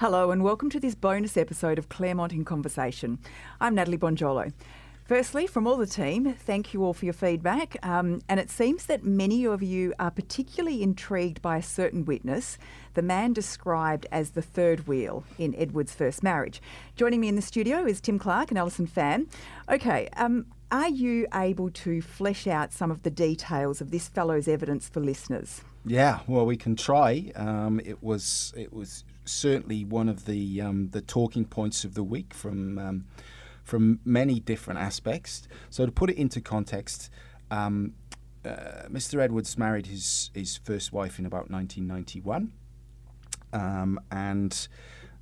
Hello, and welcome to this bonus episode of Claremont in Conversation. I'm Natalie Bonjolo. Firstly, from all the team, thank you all for your feedback. Um, and it seems that many of you are particularly intrigued by a certain witness, the man described as the third wheel in Edward's first marriage. Joining me in the studio is Tim Clarke and Alison Fan. Okay, um, are you able to flesh out some of the details of this fellow's evidence for listeners? Yeah, well, we can try. Um, it was it was certainly one of the um, the talking points of the week from um, from many different aspects. So to put it into context, um, uh, Mr. Edwards married his his first wife in about 1991, um, and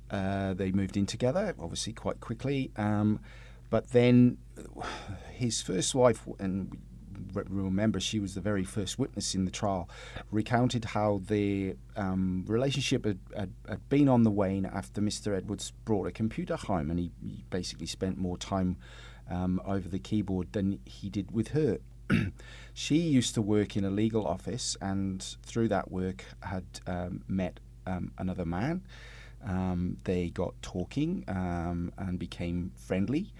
uh, they moved in together, obviously quite quickly. Um, but then his first wife, and remember she was the very first witness in the trial, recounted how the um, relationship had, had, had, been on the wane after Mr. Edwards brought a computer home, and he, he basically spent more time um, over the keyboard than he did with her. she used to work in a legal office, and through that work had um, met um, another man. Um, they got talking um, and became friendly.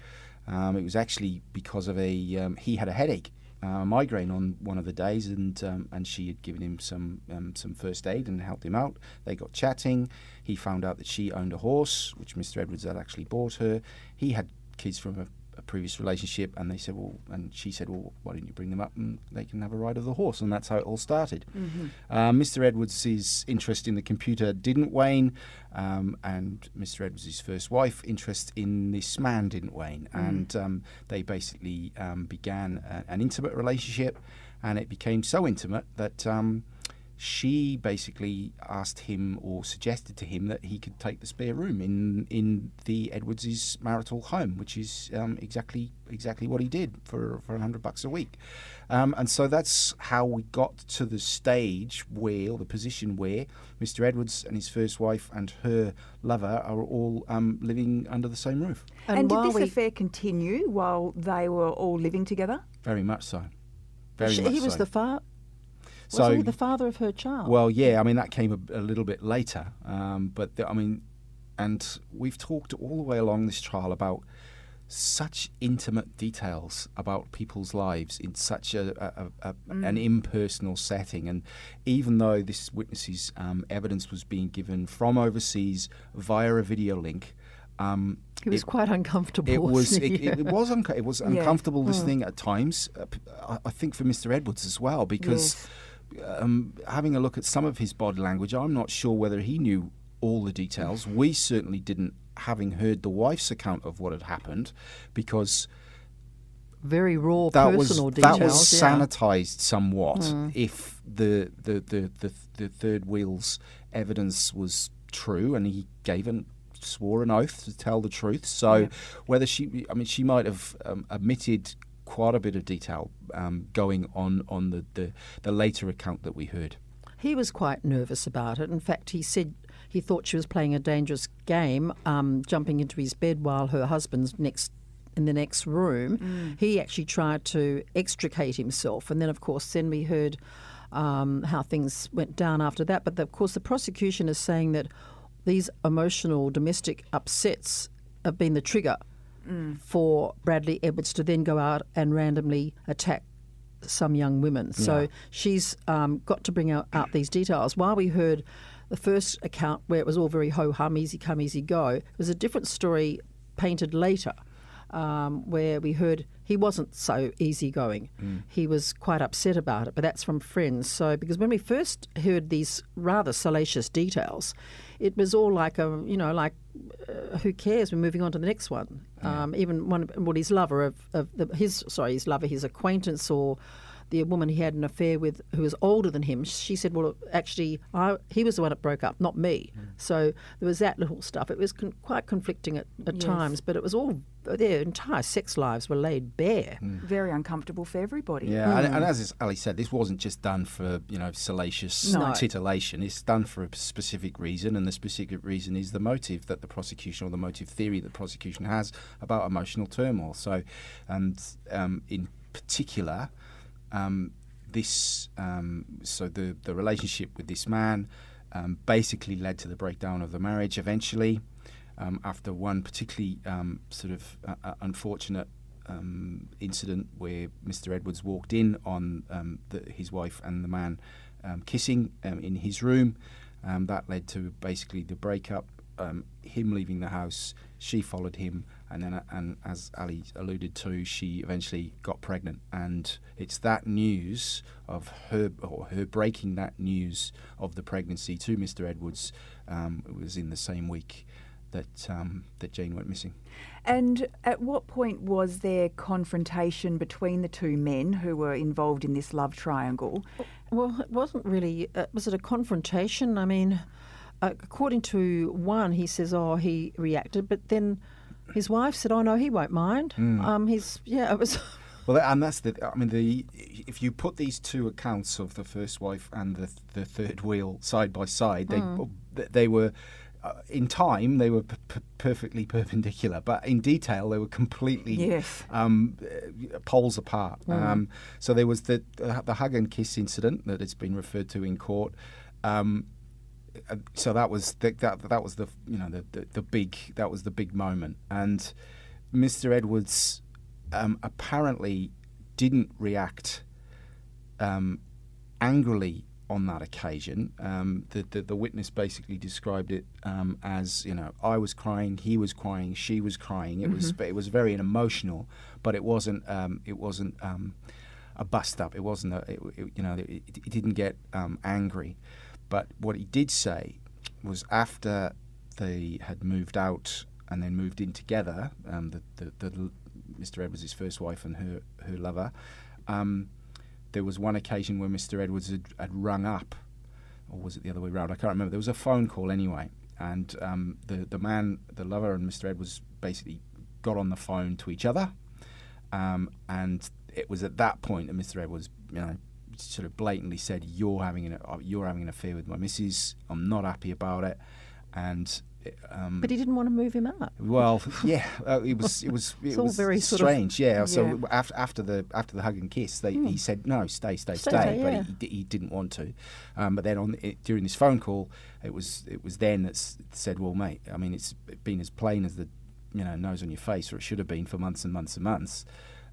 it was actually because of a he had a headache uh, migraine on one of the days, and um, and she had given him some um, some first aid and helped him out. They got chatting. He found out that she owned a horse, which Mr. Edwards had actually bought her. He had kids from a a previous relationship, and they said, well, and she said, well, why didn't you bring them up and they can have a ride of the horse? And that's how it all started. Mm-hmm. Uh, Mr. Edwards' interest in the computer didn't wane, um, and Mr. Edwards' first wife interest in this man didn't wane, mm. and um, they basically um, began a, an intimate relationship, and it became so intimate that um, she basically asked him or suggested to him that he could take the spare room in in the Edwards' marital home, which is um, exactly exactly what he did for for hundred bucks a week, um, and so that's how we got to the stage where, or the position where, Mr. Edwards and his first wife and her lover are all um, living under the same roof. And, and did this we... affair continue while they were all living together? Very much so. Very she, much he was so. the father so, was he the father of her child? Well, yeah. I mean, that came a, a little bit later. Um, but the, I mean, and we've talked all the way along this trial about such intimate details about people's lives in such a, a, a mm. an impersonal setting. And even though this witness's um, evidence was being given from overseas via a video link, um, he was it, quite uncomfortable. It was. It, it, was. Unco- it was uncomfortable yeah. listening at times. Uh, I think for Mr. Edwards as well because. Yes um, having a look at some of his body language, I'm not sure whether he knew all the details. We certainly didn't, having heard the wife's account of what had happened, because very raw that personal was, details. That was yeah. sanitized somewhat. Mm. If the, the, the, the, the third wheel's evidence was true, and he gave an swore an oath to tell the truth. So yeah. whether she, I mean, she might have um, admitted quite a bit of detail um, going on on the, the, the later account that we heard. He was quite nervous about it. In fact, he said he thought she was playing a dangerous game, um, jumping into his bed while her husband's next in the next room. Mm. He actually tried to extricate himself, and then of course, then we heard um, how things went down after that. But the, of course, the prosecution is saying that these emotional domestic upsets have been the trigger mm. for Bradley Edwards to then go out and randomly attack some young women. So yeah. she's um, got to bring out, out, these details. While we heard the first account where it was all very ho hum, easy come, easy go, it was a different story painted later. Um, where we heard he wasn't so easygoing. Mm. He was quite upset about it, but that's from friends. So, because when we first heard these rather salacious details, it was all like a, you know, like uh, who cares? We're moving on to the next one. Yeah. Um, even one, well, his lover of, of the, his, sorry, his lover, his acquaintance or the woman he had an affair with who was older than him, she said, "Well, actually, I, he was the one that broke up, not me." Mm. So there was that little stuff. It was con- quite conflicting at, at yes. times, but it was all their entire sex lives were laid bare. Mm. Very uncomfortable for everybody. Yeah, mm. and, and, as Ali said, this wasn't just done for you know salacious no. titillation. It's done for a specific reason, and the specific reason is the motive that the prosecution or the motive theory that the prosecution has about emotional turmoil. So, and um, in particular um, this um, so the the relationship with this man um, basically led to the breakdown of the marriage eventually. Um, after one particularly um, sort of uh, uh, unfortunate um, incident where Mr. Edwards walked in on the, his wife and the man kissing in his room. That led to basically the breakup, him leaving the house. She followed him, and then, uh, and as Ali alluded to, she eventually got pregnant. And it's that news of her or her breaking that news of the pregnancy to Mr. Edwards. Um, it was in the same week that um, that Jane went missing. And at what point was there confrontation between the two men who were involved in this love triangle? Well, it wasn't really. Uh, was it a confrontation? I mean, uh, according to one, he says, "Oh, he reacted," but then his wife said, "Oh no, he won't mind." Um, he's yeah, it was. Well, and that's the. I mean, the if you put these two accounts of the first wife and the the third wheel side by side, they they were. Uh, in time, they were p- p- perfectly perpendicular, but in detail, they were completely Yes. um, uh, poles apart. Um, so there was the the hug and kiss incident that it's been referred to in court. Um, uh, so that was the, that that was the you know the, the the big that was the big moment, and Mr. Edwards um, apparently didn't react um, angrily on that occasion. Um, the, the the witness basically described it um, as you know I was crying, he was crying, she was crying. It was it was very emotional, but it wasn't um, it wasn't um, a bust up. It wasn't a it, it- you know it, it didn't get um, angry. But what he did say was after they had moved out and then moved in together, um, the, the, the Mr. Edwards' first wife and her her lover. Um, there was one occasion where Mr. Edwards had, had rung up, or was it the other way around? I can't remember. There was a phone call anyway, and um, the the man, the lover, and Mr. Edwards basically got on the phone to each other, um, and it was at that point that Mr. Edwards, you know, sort of blatantly said, "You're having an uh, you're having an affair with my missus. I'm not happy about it," and. Um, But he didn't want to move him up. well, yeah, uh, it was it was it was very sort of- strange. yeah. So Yeah. after after the after the hug and kiss, they, he said no, stay, stay, stay, Stay, but yeah. he, he, he didn't want to. Um, but then on it, during this phone call, it was it was then that said, well, mate, I mean, it's been as plain as the you know nose on your face, or it should have been for months and months and months.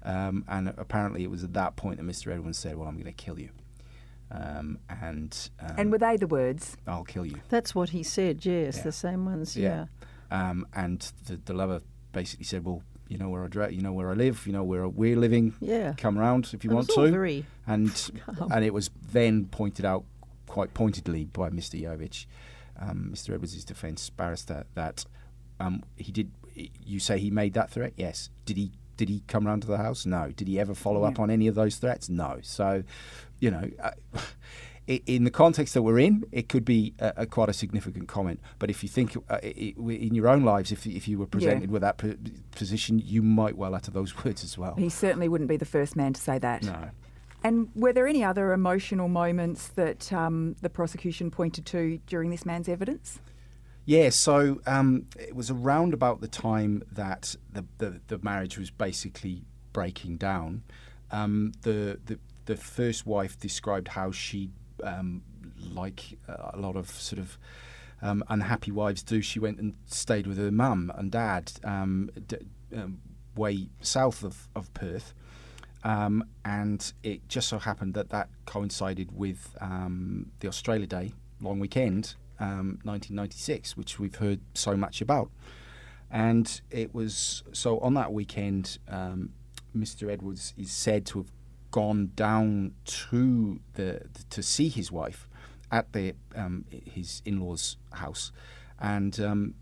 Um, and apparently, it was at that point that Mr. Edwards said, well, I'm going to kill you. Um, and um, And were they the words? I'll kill you. That's what he said. Yes, Yeah. the same ones. Yeah. Yeah. Um, and the, the lover basically said, "Well, you know where I dra- you know where I live, you know where we're living. Yeah. Come round if you It want was all to." very and calm. and it was then pointed out quite pointedly by Mr. Yovich, um, Mr. Edwards' defence barrister, that um, he did. You say he made that threat? Yes. Did he? Did he come round to the house? No. Did he ever follow up on any of those threats? No. So, you know. Uh, i- in the context that we're in, it could be a, a quite a significant comment. But if you think uh, i- i- in your own lives, if, if you were presented with that p- position, you might well utter those words as well. He certainly wouldn't be the first man to say that. No. And were there any other emotional moments that um, the prosecution pointed to during this man's evidence? Yeah, so um, it was around about the time that the, the, the marriage was basically breaking down. Um, the, the the first wife described how she, um, like a lot of sort of um, unhappy wives do, she went and stayed with her mum and dad um, d- um, way south of, of Perth. Um, and it just so happened that that coincided with um, the Australia Day long weekend, um, 1996, which we've heard so much about. And it was so on that weekend, um, Mr. Edwards is said to have gone down to the to see his wife at the um, his in-laws' house, and um,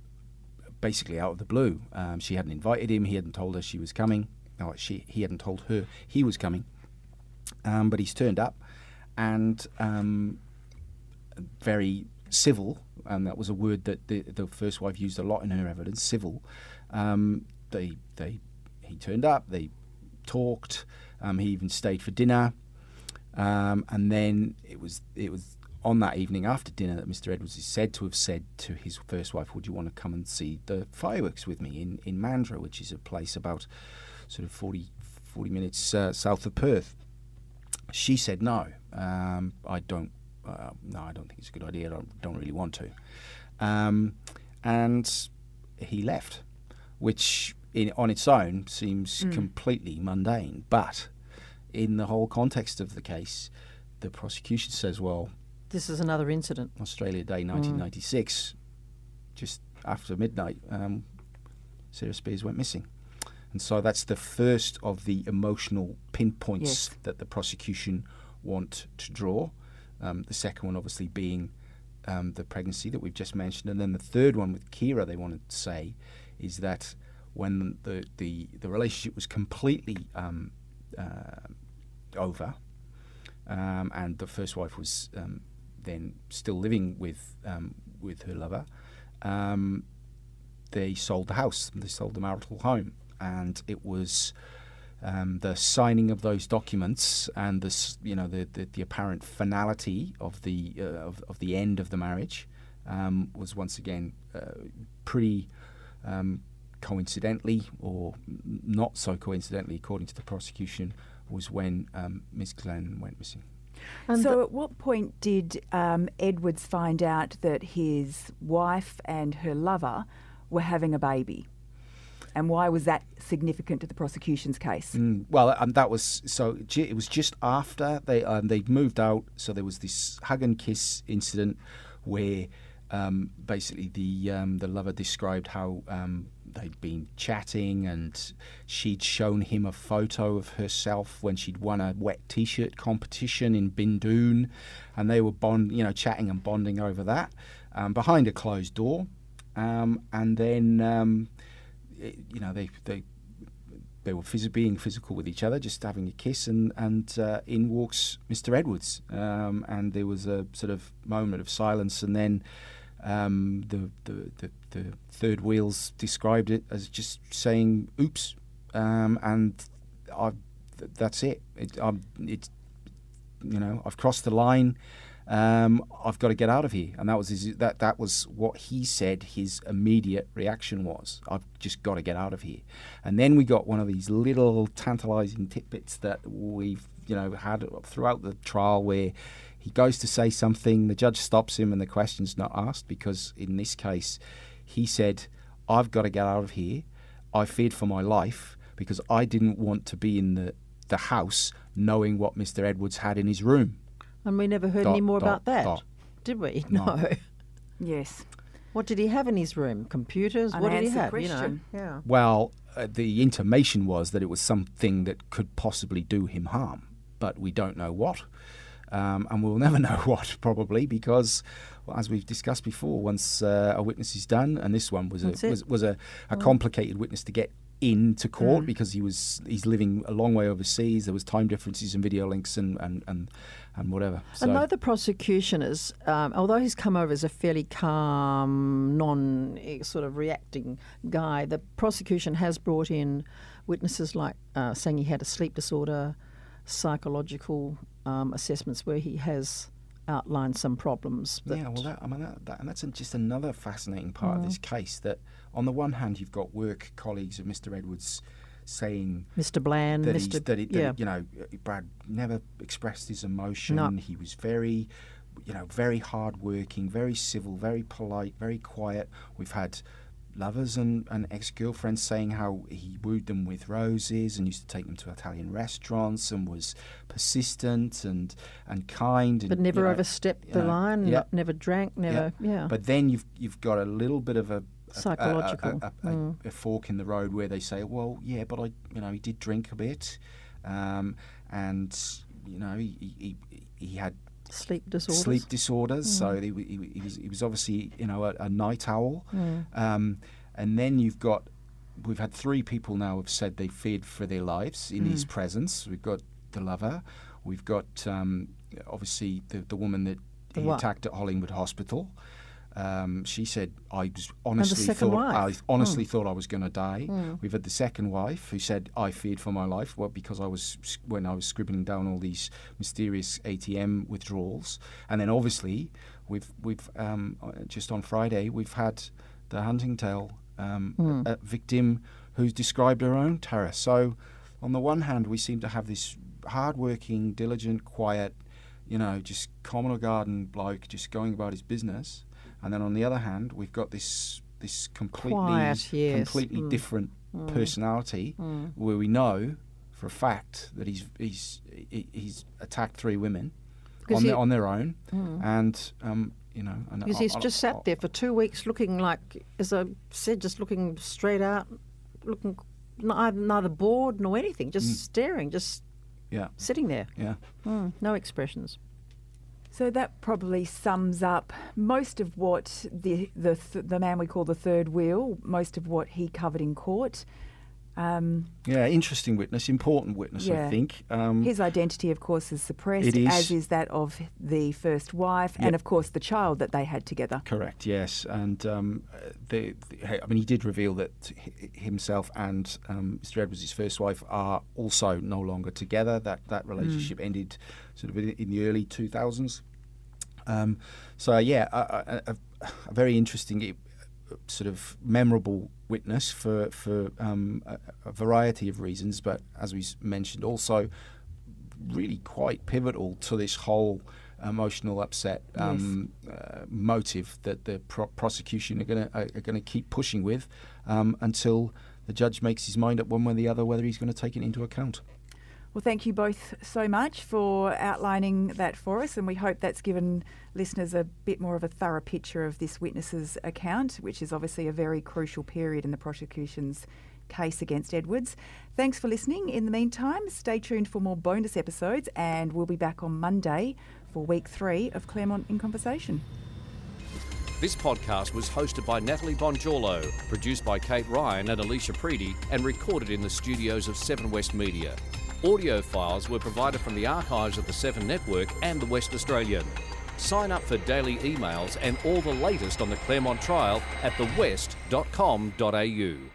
basically out of the blue, um, she hadn't invited him. He hadn't told her she was coming. She he hadn't told her he was coming. Um, but he's turned up, and um, very civil, and that was a word that the, the first wife used a lot in her evidence. Civil. Um, they they he turned up. They talked. Um, he even stayed for dinner, um, and then it was it was on that evening after dinner that Mr. Edwards is said to have said to his first wife, "Would you want to come and see the fireworks with me in in Mandurah, which is a place about sort of 40, 40 minutes uh, south of Perth?" She said, "No, um, I don't uh, no, I don't think it's a good idea. I don't, don't really want to. Um, and he left, which in, on its own seems completely mundane. But in the whole context of the case, the prosecution says, well, This is another incident. Australia Day 1996, just after midnight, um, Sarah Spiers went missing. And so that's the first of the emotional pinpoints Yes. that the prosecution want to draw. Um, the second one, obviously, being um, the pregnancy that we've just mentioned. And then the third one with Ciara, they wanted to say, is that when the, the, the relationship was completely um, uh, over, um, and the first wife was um, then still living with um, with her lover. They sold the house. They sold the marital home, and it was um, the signing of those documents and this, you know, the, the, the apparent finality of the uh, of, of the end of the marriage um, was once again uh, pretty. Um, coincidentally, or not so coincidentally, according to the prosecution, was when um, Miss Glenn went missing. And so, the- at what point did um, Edwards find out that his wife and her lover were having a baby? And why was that significant to the prosecution's case? Mm, well, um, that was so. It was just after they um, they moved out, so there was this hug and kiss incident where um, basically the um, the lover described how um, they'd been chatting and she'd shown him a photo of herself when she'd won a wet t-shirt competition in Bindoon, and they were bond you know chatting and bonding over that um, behind a closed door, and then. Um, you know, they, they they were phys- being physical with each other, just having a kiss, and and uh, in walks Mr. Edwards, um, and there was a sort of moment of silence, and then um, the, the the the third wheels described it as just saying "oops," um, and I th- that's it. it I'm, it's you know I've crossed the line. Um, I've got to get out of here, and that was his, that. That was what he said. His immediate reaction was, "I've just got to get out of here." And then we got one of these little tantalising tidbits that we've you know had throughout the trial, where he goes to say something, the judge stops him, and the question's not asked because in this case, he said, "I've got to get out of here. I feared for my life because I didn't want to be in the the house knowing what Mr. Edwards had in his room." And we never heard Dot, any more dot, about that, dot. did we? No. No. Yes. What did he have in his room? Computers? what did he Unanswered have? You know? Yeah. Well, uh, the intimation was that it was something that could possibly do him harm, but we don't know what. Um, and we'll never know what, probably, because, well, as we've discussed before, once uh, a witness is done, and this one was a, That's it. was, was a, a complicated witness to get into court because he was he's living a long way overseas. There was time differences and video links and and and, and whatever. So, And though the prosecution is, um, although he's come over as a fairly calm, non sort of reacting guy, the prosecution has brought in witnesses like uh, saying he had a sleep disorder, psychological um, assessments where he has outlined some problems. Yeah, well, that, I mean, that, that, and that's just another fascinating part Mm. of this case. That on the one hand, you've got work colleagues of Mr. Edwards saying Mr. Bland, that, Mr. that, he, that yeah. you know, Brad never expressed his emotion. No. He was very, you know, very hardworking, very civil, very polite, very quiet. We've had lovers and, and ex-girlfriends saying how he wooed them with roses and used to take them to Italian restaurants and was persistent and and kind. And, but never you know, overstepped the know, line, yeah. never drank, never, yeah. But then you've you've got a little bit of a Psychological, a, a, a, mm. a fork in the road where they say, well, yeah, but I, you know, he did drink a bit, um, and you know, he he, he, he had Sleep disorders. Mm. sleep disorders, so he, he, he was he was obviously you know a, a night owl, Mm. um, and then you've got. We've had three people now have said they feared for their lives in Mm. his presence. We've got the lover, we've got um, obviously the the woman that The he what? attacked at Hollywood Hospital. Um, she said, "I honestly thought I honestly Mm. thought I was going to die." Mm. We've had the second wife who said, "I feared for my life." Well, because I was when I was scribbling down all these mysterious ATM withdrawals, and then obviously we've we've um, uh, just on Friday we've had the Huntingdale um, Mm. a victim who's described her own terror. So, on the one hand, we seem to have this hardworking, diligent, quiet, you know, just common garden bloke just going about his business, and then on the other hand, we've got this this completely Quiet, yes. completely Mm. different personality where we know for a fact that he's he's he's attacked three women on he- their, on their own, and um, you know, and Because I- he's I- just I- sat there for two weeks looking like, as I said, just looking straight out, looking neither, neither bored nor anything, just Mm. staring, just Yeah, sitting there. yeah. Mm, no expressions. So that probably sums up most of what the the th- the man we call the third wheel, most of what he covered in court. Um, Yeah, interesting witness, important witness, Yeah. I think. Um, his identity, of course, is suppressed, is. as is that of the first wife, and of course the child that they had together. Correct. Yes, and um, the, the, I mean, he did reveal that himself and um, Mr. Edwards, his first wife, are also no longer together. That that relationship ended sort of in, the early two thousands. Um, so yeah, a, a, a, very interesting, sort of memorable witness for for um, a, a variety of reasons. But as we mentioned, also really quite pivotal to this whole emotional upset um, uh, motive that the pro- prosecution are going to are going to keep pushing with um, until the judge makes his mind up one way or the other whether he's going to take it into account. Well, thank you both so much for outlining that for us, and we hope that's given listeners a bit more of a thorough picture of this witness's account, which is obviously a very crucial period in the prosecution's case against Edwards. Thanks for listening. In the meantime, stay tuned for more bonus episodes, and we'll be back on Monday for week three of Claremont in Conversation. This podcast was hosted by Natalie Bonjolo, produced by Kate Ryan and Alicia Preedy, and recorded in the studios of Seven West Media. Audio files were provided from the archives of the Seven Network and the West Australian. Sign up for daily emails and all the latest on the Claremont trial at thewest.com.au.